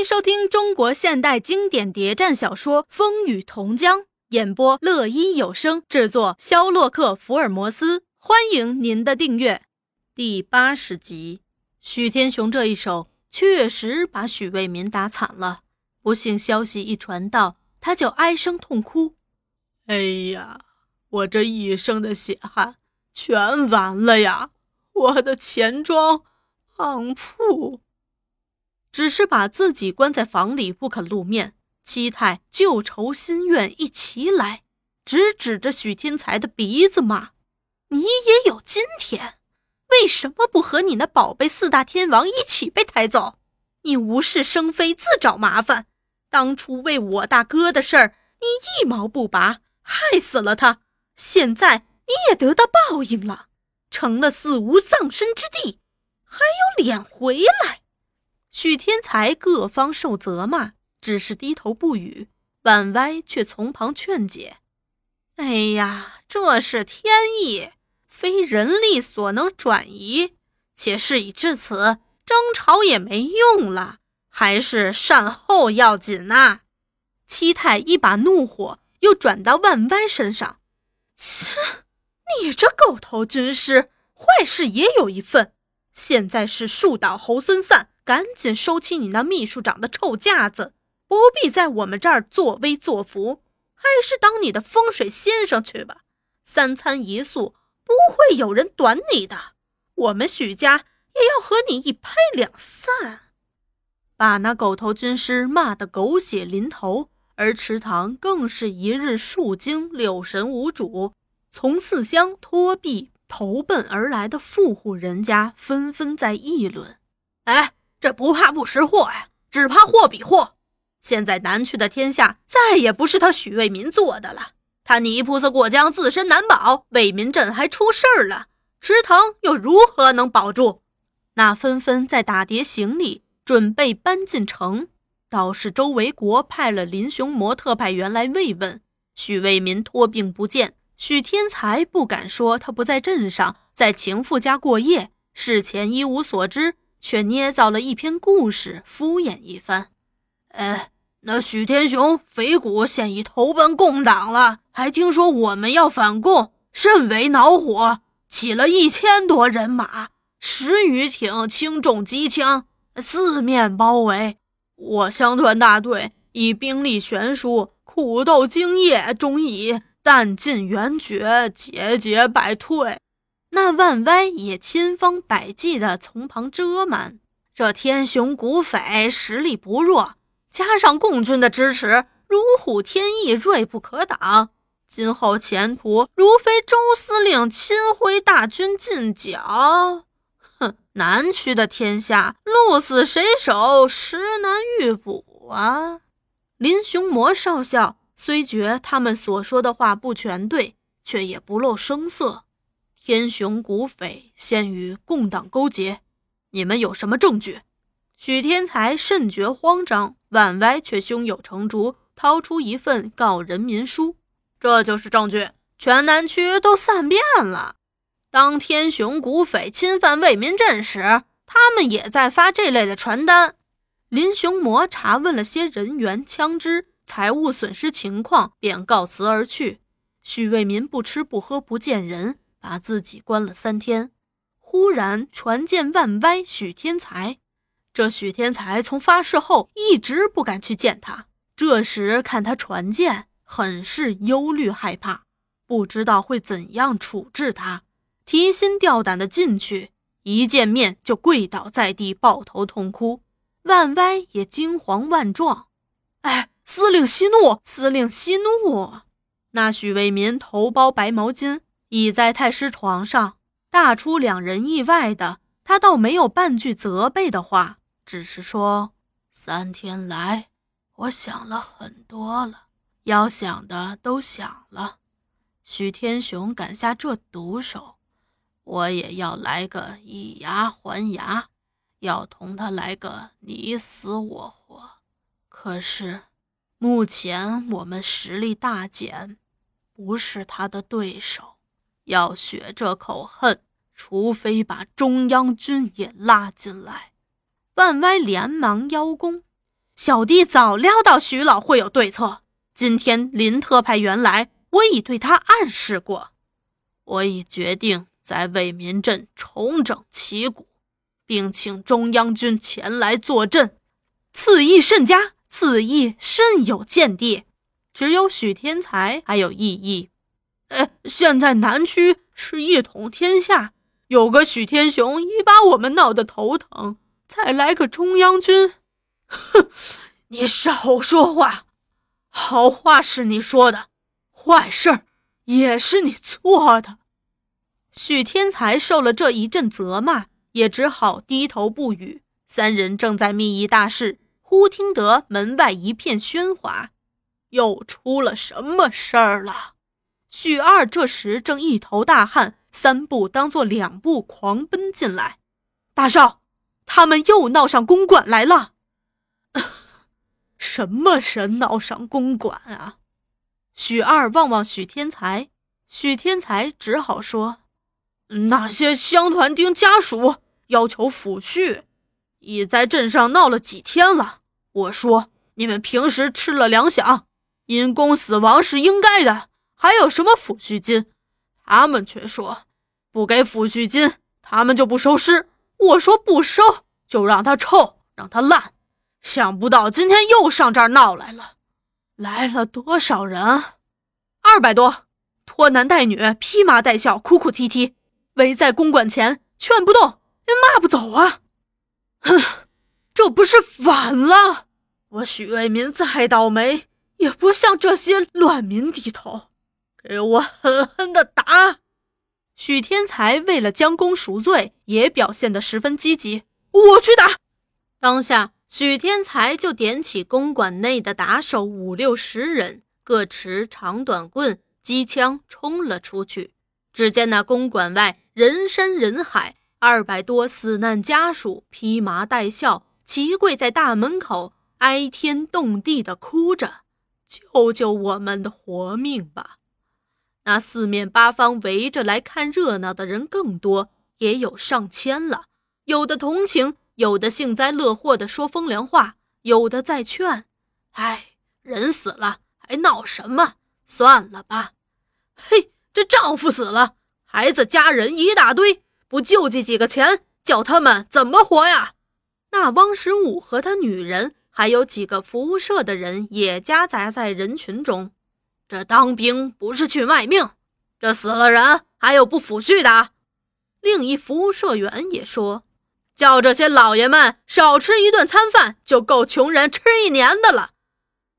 迎收听中国现代经典谍战小说《风雨同江》，演播乐一有声制作，肖洛克福尔摩斯。欢迎您的订阅。第八十集，许天雄这一手确实把许卫民打惨了。不幸消息一传到，他就哀声痛哭：“哎呀，我这一生的血汗全完了呀！我的钱庄当铺。”只是把自己关在房里不肯露面，七太旧仇新怨一齐来，直指着许天才的鼻子骂：“你也有今天，为什么不和你那宝贝四大天王一起被抬走？你无事生非，自找麻烦。当初为我大哥的事儿，你一毛不拔，害死了他。现在你也得到报应了，成了死无葬身之地，还有脸回来？”许天才各方受责骂，只是低头不语。婉歪却从旁劝解：“哎呀，这是天意，非人力所能转移。且事已至此，争吵也没用了，还是善后要紧呐。”七太一把怒火又转到万歪身上：“切，你这狗头军师，坏事也有一份。现在是树倒猢狲散。”赶紧收起你那秘书长的臭架子，不必在我们这儿作威作福，还是当你的风水先生去吧。三餐一宿，不会有人短你的。我们许家也要和你一拍两散。把那狗头军师骂得狗血淋头，而池塘更是一日数惊，六神无主。从四乡托壁投奔而来的富户人家纷纷在议论：“哎。”这不怕不识货呀，只怕货比货。现在南去的天下再也不是他许卫民做的了。他泥菩萨过江，自身难保，卫民镇还出事儿了，池塘又如何能保住？那纷纷在打叠行李，准备搬进城。倒是周维国派了林雄模特派员来慰问许卫民，托病不见。许天才不敢说他不在镇上，在情妇家过夜，事前一无所知。却捏造了一篇故事，敷衍一番。哎，那许天雄匪谷现已投奔共党了，还听说我们要反共，甚为恼火，起了一千多人马，十余挺轻重机枪，四面包围。我乡团大队以兵力悬殊，苦斗精夜，终以弹尽援绝，节节败退。那万歪也千方百计地从旁遮瞒，这天雄古匪实力不弱，加上共军的支持，如虎添翼，锐不可挡。今后前途，如非周司令亲挥大军进剿，哼，南区的天下，鹿死谁手，实难预卜啊！林雄魔少校虽觉他们所说的话不全对，却也不露声色。天雄古匪现与共党勾结，你们有什么证据？许天才甚觉慌张，婉歪却胸有成竹，掏出一份告人民书，这就是证据。全南区都散遍了。当天雄古匪侵犯为民镇时，他们也在发这类的传单。林雄魔查问了些人员、枪支、财物损失情况，便告辞而去。许为民不吃不喝不见人。把自己关了三天，忽然传见万歪许天才。这许天才从发誓后一直不敢去见他。这时看他传见，很是忧虑害怕，不知道会怎样处置他。提心吊胆的进去，一见面就跪倒在地，抱头痛哭。万歪也惊惶万状。哎，司令息怒，司令息怒。那许为民头包白毛巾。倚在太师床上，大出两人意外的，他倒没有半句责备的话，只是说：“三天来，我想了很多了，要想的都想了。许天雄敢下这毒手，我也要来个以牙还牙，要同他来个你死我活。可是，目前我们实力大减，不是他的对手。”要雪这口恨，除非把中央军也拉进来。万歪连忙邀功，小弟早料到徐老会有对策。今天林特派员来，我已对他暗示过，我已决定在为民镇重整旗鼓，并请中央军前来坐镇。此意甚佳，此意甚有见地。只有许天才还有异议。呃，现在南区是一统天下，有个许天雄已把我们闹得头疼，再来个中央军，哼，你少说话。好话是你说的，坏事儿也是你做的。许天才受了这一阵责骂，也只好低头不语。三人正在密议大事，忽听得门外一片喧哗，又出了什么事儿了？许二这时正一头大汗，三步当做两步狂奔进来。大少，他们又闹上公馆来了。什么人闹上公馆啊？许二望望许天才，许天才只好说：“那些乡团丁家属要求抚恤，已在镇上闹了几天了。我说你们平时吃了粮饷，因公死亡是应该的，还有什么抚恤金？他们却说不给抚恤金，他们就不收尸。我说不收，就让他臭，让他烂。”想不到今天又上这儿闹来了，来了多少人？二百多，拖男带女，披麻戴孝，哭哭啼啼，围在公馆前，劝不动，也骂不走啊！哼，这不是反了？我许为民再倒霉，也不向这些乱民低头。给我狠狠的打！许天才为了将功赎罪，也表现得十分积极。我去打！当下。许天才就点起公馆内的打手五六十人，各持长短棍、机枪冲了出去。只见那公馆外人山人海，二百多死难家属披麻戴孝，齐跪在大门口，哀天动地的哭着：“救救我们的活命吧！”那四面八方围着来看热闹的人更多，也有上千了，有的同情。有的幸灾乐祸的说风凉话，有的在劝：“哎，人死了还闹什么？算了吧。”嘿，这丈夫死了，孩子家人一大堆，不救济几个钱，叫他们怎么活呀？那汪十五和他女人，还有几个服务社的人也夹杂在人群中。这当兵不是去卖命？这死了人还有不抚恤的？另一服务社员也说。叫这些老爷们少吃一顿餐饭，就够穷人吃一年的了。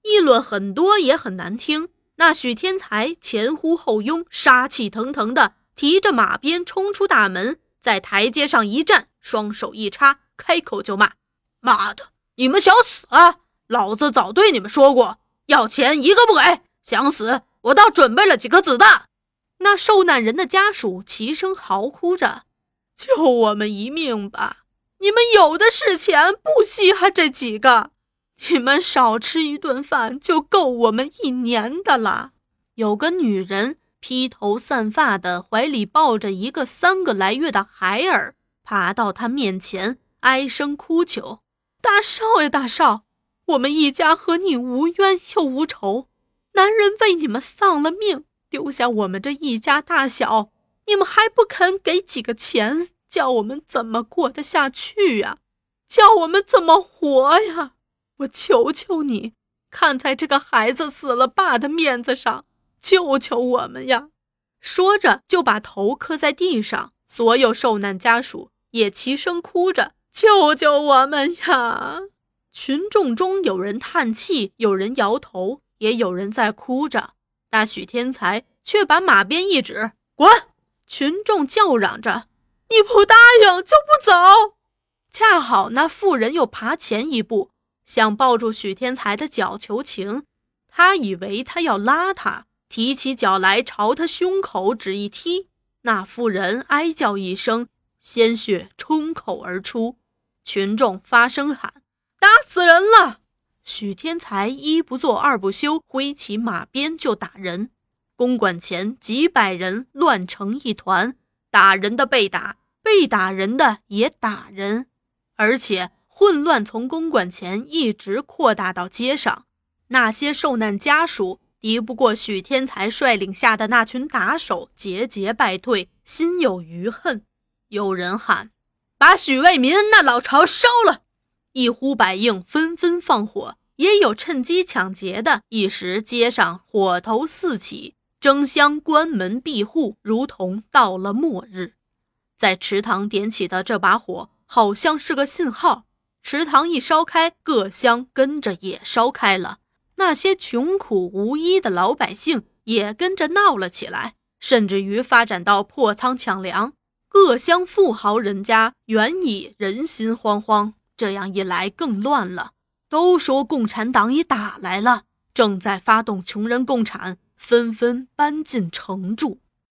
议论很多也很难听。那许天才前呼后拥，杀气腾腾的提着马鞭冲出大门，在台阶上一站，双手一插，开口就骂：“妈的，你们想死啊？老子早对你们说过，要钱一个不给。想死，我倒准备了几颗子弹。”那受难人的家属齐声嚎哭着：“救我们一命吧！”你们有的是钱，不稀罕这几个。你们少吃一顿饭就够我们一年的了。有个女人披头散发的，怀里抱着一个三个来月的孩儿，爬到他面前，哀声哭求：“大少爷，大少，我们一家和你无冤又无仇，男人为你们丧了命，丢下我们这一家大小，你们还不肯给几个钱？”叫我们怎么过得下去呀？叫我们怎么活呀？我求求你，看在这个孩子死了爸的面子上，救救我们呀！说着就把头磕在地上。所有受难家属也齐声哭着：“救救我们呀！”群众中有人叹气，有人摇头，也有人在哭着。那许天才却把马鞭一指：“滚！”群众叫嚷着。你不答应就不走。恰好那妇人又爬前一步，想抱住许天才的脚求情。他以为他要拉他，提起脚来朝他胸口只一踢。那妇人哀叫一声，鲜血冲口而出。群众发声喊：“打死人了！”许天才一不做二不休，挥起马鞭就打人。公馆前几百人乱成一团，打人的被打。被打人的也打人，而且混乱从公馆前一直扩大到街上。那些受难家属敌不过许天才率领下的那群打手，节节败退，心有余恨。有人喊：“把许为民那老巢烧了！”一呼百应，纷纷放火。也有趁机抢劫的，一时街上火头四起，争相关门闭户，如同到了末日。在池塘点起的这把火，好像是个信号。池塘一烧开，各乡跟着也烧开了。那些穷苦无依的老百姓也跟着闹了起来，甚至于发展到破仓抢粮。各乡富豪人家原已人心惶惶，这样一来更乱了。都说共产党已打来了，正在发动穷人共产，纷纷搬进城住。